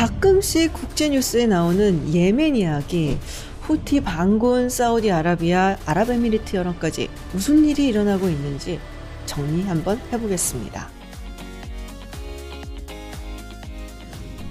가끔씩 국제뉴스에 나오는 예멘 이야기, 후티 반군, 사우디아라비아, 아랍에미리트 연합까지 무슨 일이 일어나고 있는지 정리 한번 해보겠습니다.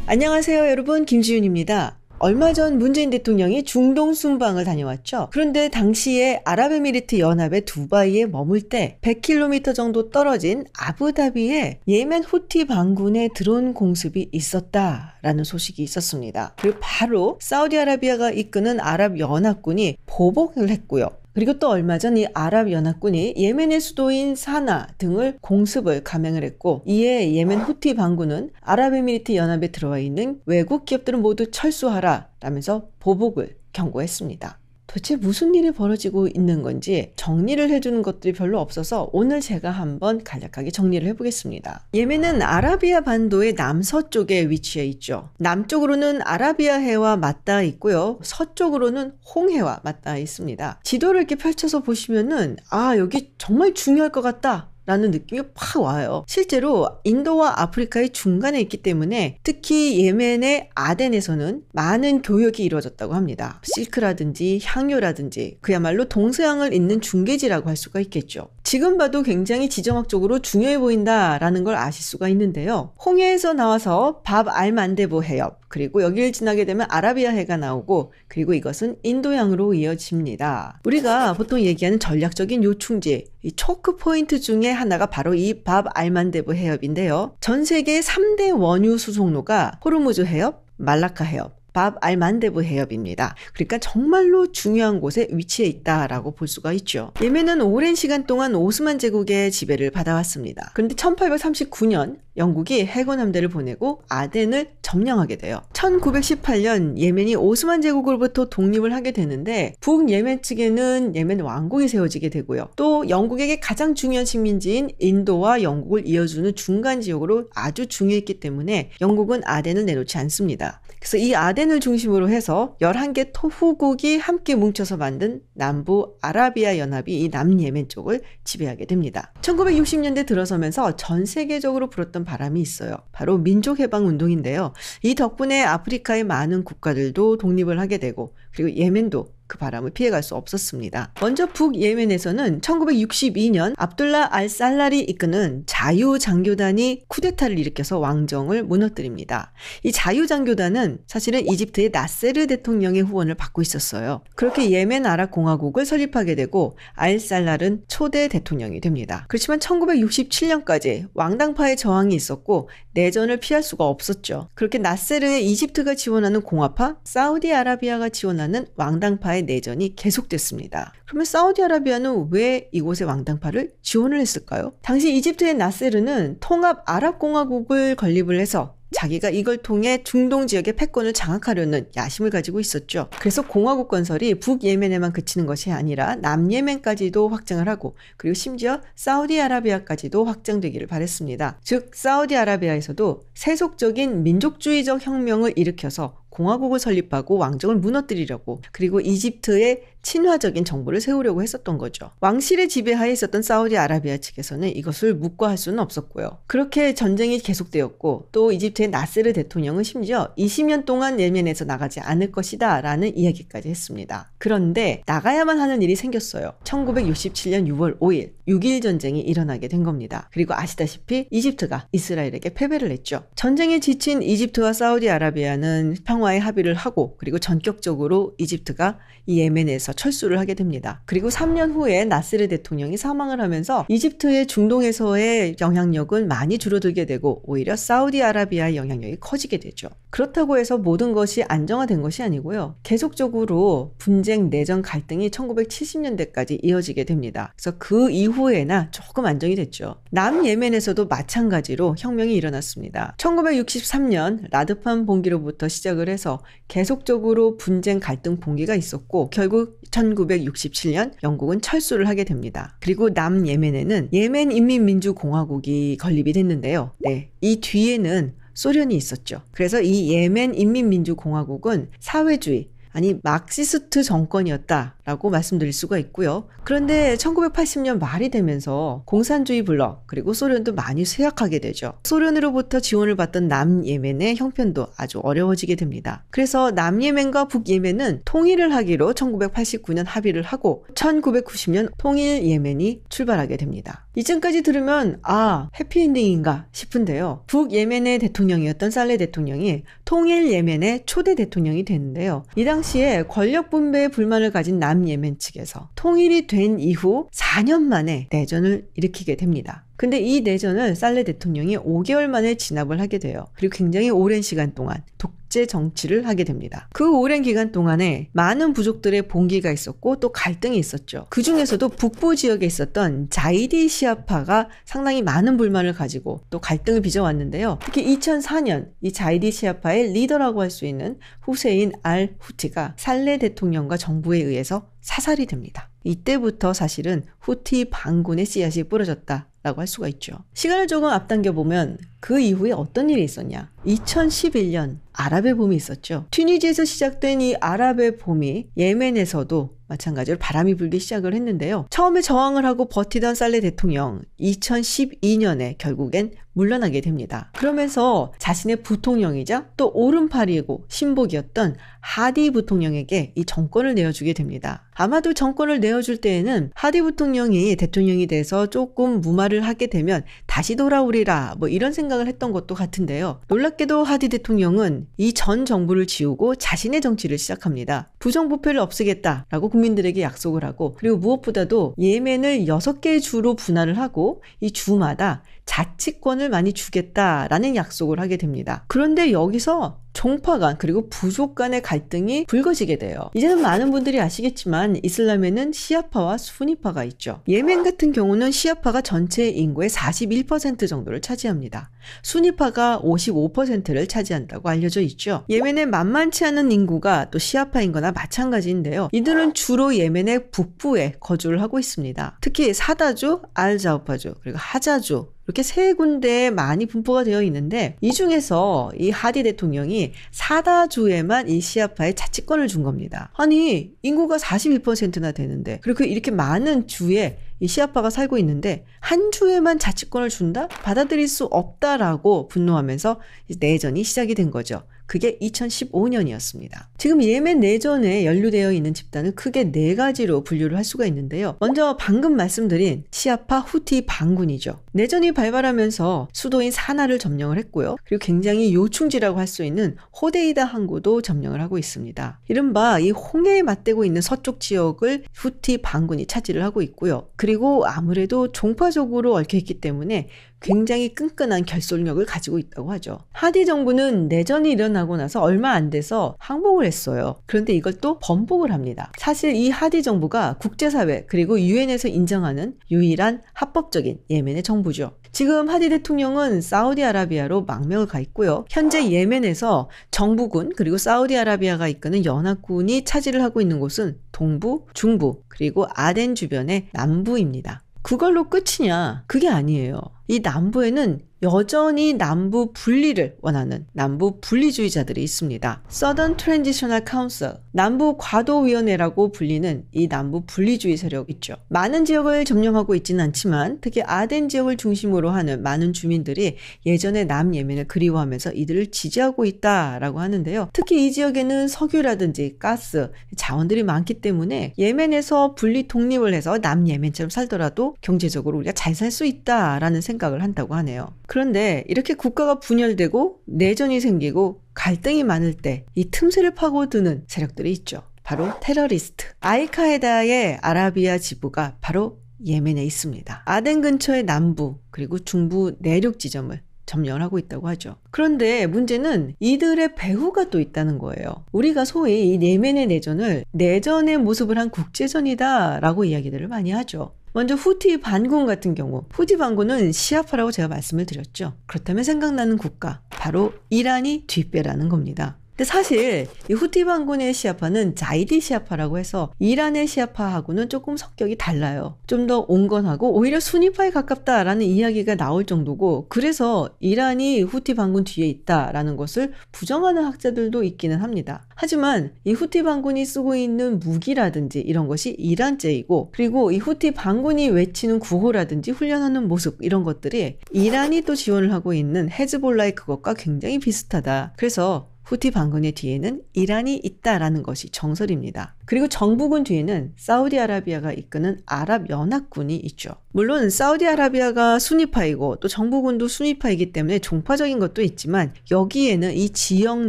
안녕하세요, 여러분. 김지윤입니다. 얼마 전 문재인 대통령이 중동 순방을 다녀왔죠. 그런데 당시에 아랍에미리트 연합의 두바이에 머물 때 100km 정도 떨어진 아부다비에 예멘 후티 반군의 드론 공습이 있었다라는 소식이 있었습니다. 그리고 바로 사우디아라비아가 이끄는 아랍 연합군이 보복을 했고요. 그리고 또 얼마 전 이 아랍연합군이 예멘의 수도인 사나 등을 공습을 감행을 했고 이에 예멘 후티 반군은 아랍에미리트 연합에 들어와 있는 외국 기업들은 모두 철수하라 라면서 보복을 경고했습니다. 도대체 무슨 일이 벌어지고 있는 건지 정리를 해주는 것들이 별로 없어서 오늘 제가 한번 간략하게 정리를 해보겠습니다. 예멘은 아라비아 반도의 남서쪽에 위치해 있죠. 남쪽으로는 아라비아 해와 맞닿아 있고요. 서쪽으로는 홍해와 맞닿아 있습니다. 지도를 이렇게 펼쳐서 보시면은 아 여기 정말 중요할 것 같다 라는 느낌이 팍 와요. 실제로 인도와 아프리카의 중간에 있기 때문에 특히 예멘의 아덴에서는 많은 교역이 이루어졌다고 합니다. 실크라든지 향료라든지 그야말로 동서양을 잇는 중계지라고 할 수가 있겠죠. 지금 봐도 굉장히 지정학적으로 중요해 보인다라는 걸 아실 수가 있는데요. 홍해에서 나와서 밥 알만데브 해협, 그리고 여기를 지나게 되면 아라비아 해가 나오고, 그리고 이것은 인도양으로 이어집니다. 우리가 보통 얘기하는 전략적인 요충지, 이 choke point 중에 하나가 바로 이 밥 알만데브 해협인데요. 전 세계 3대 원유 수송로가 호르무즈 해협, 말라카 해협, 밥 알만데브 해협입니다. 그러니까 정말로 중요한 곳에 위치해 있다라고 볼 수가 있죠. 예멘은 오랜 시간 동안 오스만 제국의 지배를 받아왔습니다. 그런데 1839년 영국이 해군 함대를 보내고 아덴을 점령하게 돼요. 1918년 예멘이 오스만 제국으로부터 독립을 하게 되는데 북 예멘 측에는 예멘 왕국이 세워지게 되고요. 또 영국에게 가장 중요한 식민지인 인도와 영국을 이어주는 중간 지역으로 아주 중요했기 때문에 영국은 아덴을 내놓지 않습니다. 그래서 이 아덴을 중심으로 해서 11개 토후국이 함께 뭉쳐서 만든 남부 아라비아 연합이 이 남예멘 쪽을 지배하게 됩니다. 1960년대 들어서면서 전 세계적으로 불었던 바람이 있어요. 바로 민족해방 운동인데요. 이 덕분에 아프리카의 많은 국가들도 독립을 하게 되고 그리고 예멘도 그 바람을 피해갈 수 없었습니다. 먼저 북예멘에서는 1962년 압둘라 알 살라리 이끄는 자유장교단이 쿠데타를 일으켜서 왕정을 무너뜨립니다. 이 자유장교단은 사실은 이집트의 나세르 대통령의 후원을 받고 있었어요. 그렇게 예멘 아랍 공화국을 설립하게 되고 알 살랄은 초대 대통령이 됩니다. 그렇지만 1967년까지 왕당파의 저항이 있었고 내전을 피할 수가 없었죠. 그렇게 나세르의 이집트가 지원하는 공화파, 사우디아라비아가 지원하는 왕당파의 왕당파의 내전이 계속됐습니다. 그러면 사우디아라비아는 왜 이곳의 왕당파를 지원을 했을까요? 당시 이집트의 나세르는 통합 아랍공화국을 건립을 해서 자기가 이걸 통해 중동 지역의 패권을 장악하려는 야심을 가지고 있었죠. 그래서 공화국 건설이 북예멘에만 그치는 것이 아니라 남예멘까지도 확장을 하고 그리고 심지어 사우디아라비아까지도 확장되기를 바랬습니다. 즉 사우디아라비아에서도 세속적인 민족주의적 혁명을 일으켜서 공화국을 설립하고 왕정을 무너뜨리려고 그리고 이집트의 친화적인 정부를 세우려고 했었던 거죠. 왕실의 지배하에 있었던 사우디아라비아 측에서는 이것을 묵과할 수는 없었고요. 그렇게 전쟁이 계속되었고 또 이집트의 나세르 대통령은 심지어 20년 동안 예멘에서 나가지 않을 것이다 라는 이야기까지 했습니다. 그런데 나가야만 하는 일이 생겼어요. 1967년 6월 5일 6일 전쟁이 일어나게 된 겁니다. 그리고 아시다시피 이집트가 이스라엘에게 패배를 했죠. 전쟁에 지친 이집트와 사우디아라비아는 평 화의 합의를 하고 그리고 전격적으로 이집트가 이 예멘에서 철수를 하게 됩니다. 그리고 3년 후에 나스르 대통령이 사망을 하면서 이집트의 중동에서의 영향력은 많이 줄어들게 되고 오히려 사우디아라비아의 영향력이 커지게 되죠. 그렇다고 해서 모든 것이 안정화된 것이 아니고요. 계속적으로 분쟁, 내전, 갈등이 1970년대까지 이어지게 됩니다. 그래서 그 이후에나 조금 안정이 됐죠. 남예멘에서도 마찬가지로 혁명이 일어났습니다. 1963년 라드판 봉기로부터 시작을 해서 계속적으로 분쟁, 갈등, 봉기가 있었고 결국 1967년 영국은 철수를 하게 됩니다. 그리고 남 예멘에는 예멘 인민민주공화국이 건립이 됐는데요. 네. 이 뒤에는 소련이 있었죠. 그래서 이 예멘 인민민주공화국은 사회주의, 아니 막시스트 정권이었다라고 말씀드릴 수가 있고요. 그런데 1980년 말이 되면서 공산주의 블록 그리고 소련도 많이 쇠약하게 되죠. 소련으로부터 지원을 받던 남예멘의 형편도 아주 어려워지게 됩니다. 그래서 남예멘과 북예멘은 통일을 하기로 1989년 합의를 하고 1990년 통일 예멘이 출발하게 됩니다. 이쯤까지 들으면 아 해피엔딩인가 싶은데요. 북예멘의 대통령이었던 살레 대통령이 통일 예멘의 초대 대통령이 됐는데요. 이 당시에 권력 분배에 불만을 가진 남 예멘 측에서 통일이 된 이후 4년 만에 내전을 일으키게 됩니다. 근데 이 내전을 살레 대통령이 5개월 만에 진압을 하게 돼요. 그리고 굉장히 오랜 시간 동안 독재 정치를 하게 됩니다. 그 오랜 기간 동안에 많은 부족들의 봉기가 있었고 또 갈등이 있었죠. 그 중에서도 북부 지역에 있었던 자이디 시아파가 상당히 많은 불만을 가지고 또 갈등을 빚어왔는데요. 특히 2004년 이 자이디 시아파의 리더라고 할 수 있는 후세인 알 후티가 살레 대통령과 정부에 의해서 사살이 됩니다. 이때부터 사실은 후티 반군의 씨앗이 뿌려졌다. 라고 할 수가 있죠. 시간을 조금 앞당겨 보면 그 이후에 어떤 일이 있었냐? 2011년 아랍의 봄이 있었죠. 튀니지에서 시작된 이 아랍의 봄이 예멘에서도 마찬가지로 바람이 불기 시작을 했는데요. 처음에 저항을 하고 버티던 살레 대통령 2012년에 결국엔 물러나게 됩니다. 그러면서 자신의 부통령이자 또 오른팔이고 신복이었던 하디 부통령에게 이 정권을 내어주게 됩니다. 아마도 정권을 내어줄 때에는 하디 부통령이 대통령이 돼서 조금 무마를 하게 되면 다시 돌아오리라 뭐 이런 생각을 했던 것도 같은데요. 놀랍게도 하디 대통령은 이 전 정부를 지우고 자신의 정치를 시작합니다. 부정부패를 없애겠다라고 국민들에게 약속을 하고 그리고 무엇보다도 예멘을 6개의 주로 분할을 하고 이 주마다 자치권을 많이 주겠다라는 약속을 하게 됩니다. 그런데 여기서 종파 간 그리고 부족 간의 갈등이 불거지게 돼요. 이제는 많은 분들이 아시겠지만 이슬람에는 시아파와 수니파가 있죠. 예멘 같은 경우는 시아파가 전체 인구의 41% 정도를 차지합니다. 수니파가 55%를 차지한다고 알려져 있죠. 예멘의 만만치 않은 인구가 또 시아파인 거나 마찬가지인데요. 이들은 주로 예멘의 북부에 거주를 하고 있습니다. 특히 사다주, 알자우파주, 그리고 하자주, 이렇게 세 군데에 많이 분포가 되어 있는데 이 중에서 이 하디 대통령이 사다주에만 이 시아파에 자치권을 준 겁니다. 아니 인구가 41%나 되는데 그리고 이렇게 많은 주에 이 시아파가 살고 있는데 한 주에만 자치권을 준다? 받아들일 수 없다라고 분노하면서 내전이 시작이 된 거죠. 그게 2015년이었습니다. 지금 예멘 내전에 연루되어 있는 집단은 크게 네 가지로 분류를 할 수가 있는데요. 먼저 방금 말씀드린 시아파 후티 반군이죠. 내전이 발발하면서 수도인 사나를 점령을 했고요. 그리고 굉장히 요충지라고 할 수 있는 호데이다 항구도 점령을 하고 있습니다. 이른바 이 홍해에 맞대고 있는 서쪽 지역을 후티 반군이 차지를 하고 있고요. 그리고 아무래도 종파적으로 얽혀 있기 때문에 굉장히 끈끈한 결속력을 가지고 있다고 하죠. 하디 정부는 내전이 일어나고 나서 얼마 안 돼서 항복을 했어요. 그런데 이걸 또 번복을 합니다. 사실 이 하디 정부가 국제사회 그리고 유엔에서 인정하는 유일 한 합법적인 예멘의 정부죠. 지금 하디 대통령은 사우디아라비아로 망명을 가 있고요. 현재 예멘에서 정부군 그리고 사우디아라비아가 이끄는 연합군이 차지를 하고 있는 곳은 동부, 중부 그리고 아덴 주변의 남부입니다. 그걸로 끝이냐? 그게 아니에요. 이 남부에는 여전히 남부 분리를 원하는 남부 분리주의자들이 있습니다. Southern Transitional Council, 남부 과도위원회라고 불리는 이 남부 분리주의 세력 있죠. 많은 지역을 점령하고 있지는 않지만 특히 아덴 지역을 중심으로 하는 많은 주민들이 예전의 남예멘을 그리워하면서 이들을 지지하고 있다라고 하는데요. 특히 이 지역에는 석유라든지 가스, 자원들이 많기 때문에 예멘에서 분리 독립을 해서 남예멘처럼 살더라도 경제적으로 우리가 잘 살 수 있다라는 생각을 한다고 하네요. 그런데 이렇게 국가가 분열되고 내전이 생기고 갈등이 많을 때 이 틈새를 파고드는 세력들이 있죠. 바로 테러리스트. 아이카에다의 아라비아 지부가 바로 예멘에 있습니다. 아덴 근처의 남부 그리고 중부 내륙 지점을 점령을 하고 있다고 하죠. 그런데 문제는 이들의 배후가 또 있다는 거예요. 우리가 소위 이 예멘의 내전을 내전의 모습을 한 국제전이다라고 이야기들을 많이 하죠. 먼저 후티 반군 같은 경우 후티 반군은 시아파라고 제가 말씀을 드렸죠. 그렇다면 생각나는 국가 바로 이란이 뒷배라는 겁니다. 근데 사실 이 후티 반군의 시아파는 자이디 시아파라고 해서 이란의 시아파하고는 조금 성격이 달라요. 좀 더 온건하고 오히려 순위파에 가깝다라는 이야기가 나올 정도고 그래서 이란이 후티 반군 뒤에 있다라는 것을 부정하는 학자들도 있기는 합니다. 하지만 이 후티 반군이 쓰고 있는 무기라든지 이런 것이 이란제이고 그리고 이 후티 반군이 외치는 구호라든지 훈련하는 모습 이런 것들이 이란이 또 지원을 하고 있는 헤즈볼라의 그것과 굉장히 비슷하다. 그래서 후티 반군의 뒤에는 이란이 있다라는 것이 정설입니다. 그리고 정부군 뒤에는 사우디아라비아가 이끄는 아랍연합군이 있죠. 물론 사우디아라비아가 순위파이고 또 정부군도 순위파이기 때문에 종파적인 것도 있지만 여기에는 이 지역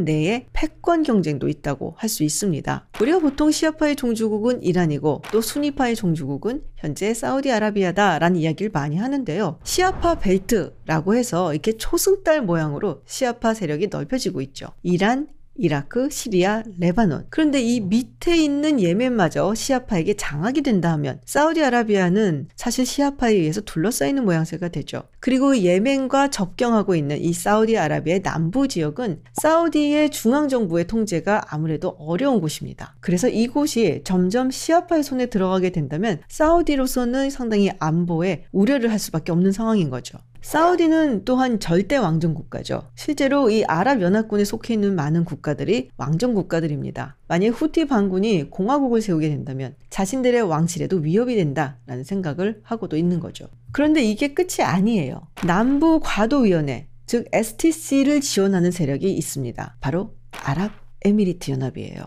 내에 패권 경쟁도 있다고 할 수 있습니다. 우리가 보통 시아파의 종주국은 이란이고 또 순위파의 종주국은 현재 사우디아라비아다라는 이야기를 많이 하는데요. 시아파 벨트라고 해서 이렇게 초승달 모양으로 시아파 세력이 넓혀지고 있죠. 이란, 이라크, 시리아, 레바논. 그런데 이 밑에 있는 예멘마저 시아파에게 장악이 된다 하면 사우디아라비아는 사실 시아파에 의해서 둘러싸이는 모양새가 되죠. 그리고 예멘과 접경하고 있는 이 사우디아라비아의 남부 지역은 사우디의 중앙정부의 통제가 아무래도 어려운 곳입니다. 그래서 이곳이 점점 시아파의 손에 들어가게 된다면 사우디로서는 상당히 안보에 우려를 할 수밖에 없는 상황인 거죠. 사우디는 또한 절대 왕정 국가죠. 실제로 이 아랍연합군에 속해 있는 많은 국가들이 왕정 국가들입니다. 만약 후티 반군이 공화국을 세우게 된다면 자신들의 왕실에도 위협이 된다라는 생각을 하고도 있는 거죠. 그런데 이게 끝이 아니에요. 남부 과도위원회, 즉 STC를 지원하는 세력이 있습니다. 바로 아랍에미리트 연합이에요.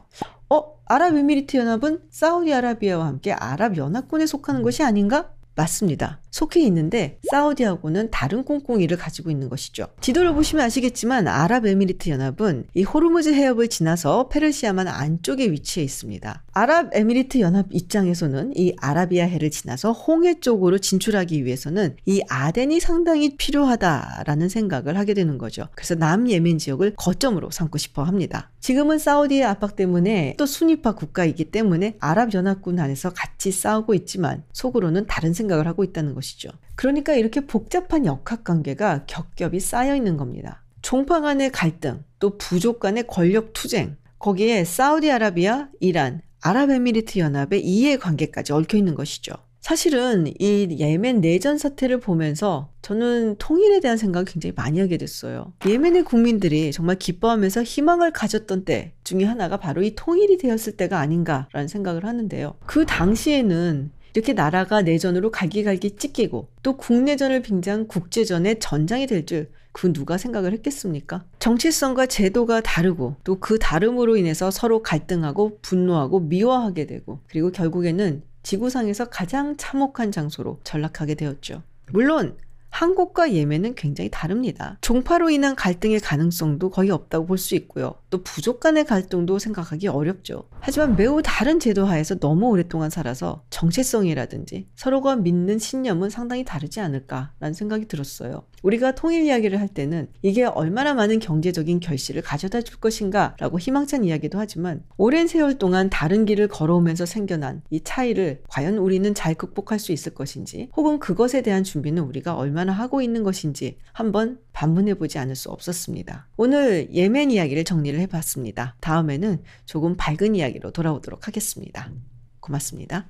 어? 아랍에미리트 연합은 사우디아라비아와 함께 아랍연합군에 속하는 것이 아닌가? 맞습니다. 속해 있는데 사우디하고는 다른 꽁꽁이를 가지고 있는 것이죠. 지도를 보시면 아시겠지만 아랍에미리트 연합은 이 호르무즈 해협을 지나서 페르시아만 안쪽에 위치해 있습니다. 아랍에미리트 연합 입장에서는 이 아라비아 해를 지나서 홍해 쪽으로 진출하기 위해서는 이 아덴이 상당히 필요하다라는 생각을 하게 되는 거죠. 그래서 남예멘 지역을 거점으로 삼고 싶어 합니다. 지금은 사우디의 압박 때문에 또 순위파 국가이기 때문에 아랍연합군 안에서 같이 싸우고 있지만 속으로는 다른 생각을 하고 있다는 것이죠. 그러니까 이렇게 복잡한 역학관계가 겹겹이 쌓여 있는 겁니다. 종파 간의 갈등, 또 부족 간의 권력 투쟁, 거기에 사우디아라비아, 이란, 아랍에미리트 연합의 이해관계까지 얽혀 있는 것이죠. 사실은 이 예멘 내전 사태를 보면서 저는 통일에 대한 생각을 굉장히 많이 하게 됐어요. 예멘의 국민들이 정말 기뻐하면서 희망을 가졌던 때 중에 하나가 바로 이 통일이 되었을 때가 아닌가라는 생각을 하는데요. 그 당시에는 이렇게 나라가 내전으로 갈기갈기 찢기고 또 국내전을 빙자한 국제전의 전장이 될 줄 그 누가 생각을 했겠습니까? 정체성과 제도가 다르고 또 그 다름으로 인해서 서로 갈등하고 분노하고 미워하게 되고 그리고 결국에는 지구상에서 가장 참혹한 장소로 전락하게 되었죠. 물론 한국과 예멘은 굉장히 다릅니다. 종파로 인한 갈등의 가능성도 거의 없다고 볼 수 있고요. 또 부족 간의 갈등도 생각하기 어렵죠. 하지만 매우 다른 제도 하에서 너무 오랫동안 살아서 정체성이라든지 서로가 믿는 신념은 상당히 다르지 않을까라는 생각이 들었어요. 우리가 통일 이야기를 할 때는 이게 얼마나 많은 경제적인 결실을 가져다 줄 것인가 라고 희망찬 이야기도 하지만 오랜 세월 동안 다른 길을 걸어오면서 생겨난 이 차이를 과연 우리는 잘 극복할 수 있을 것인지 혹은 그것에 대한 준비는 우리가 얼마나 하고 있는 것인지 한번 반문해 보지 않을 수 없었습니다. 오늘 예멘 이야기를 정리를 해봤습니다. 다음에는 조금 밝은 이야기로 돌아오도록 하겠습니다. 고맙습니다.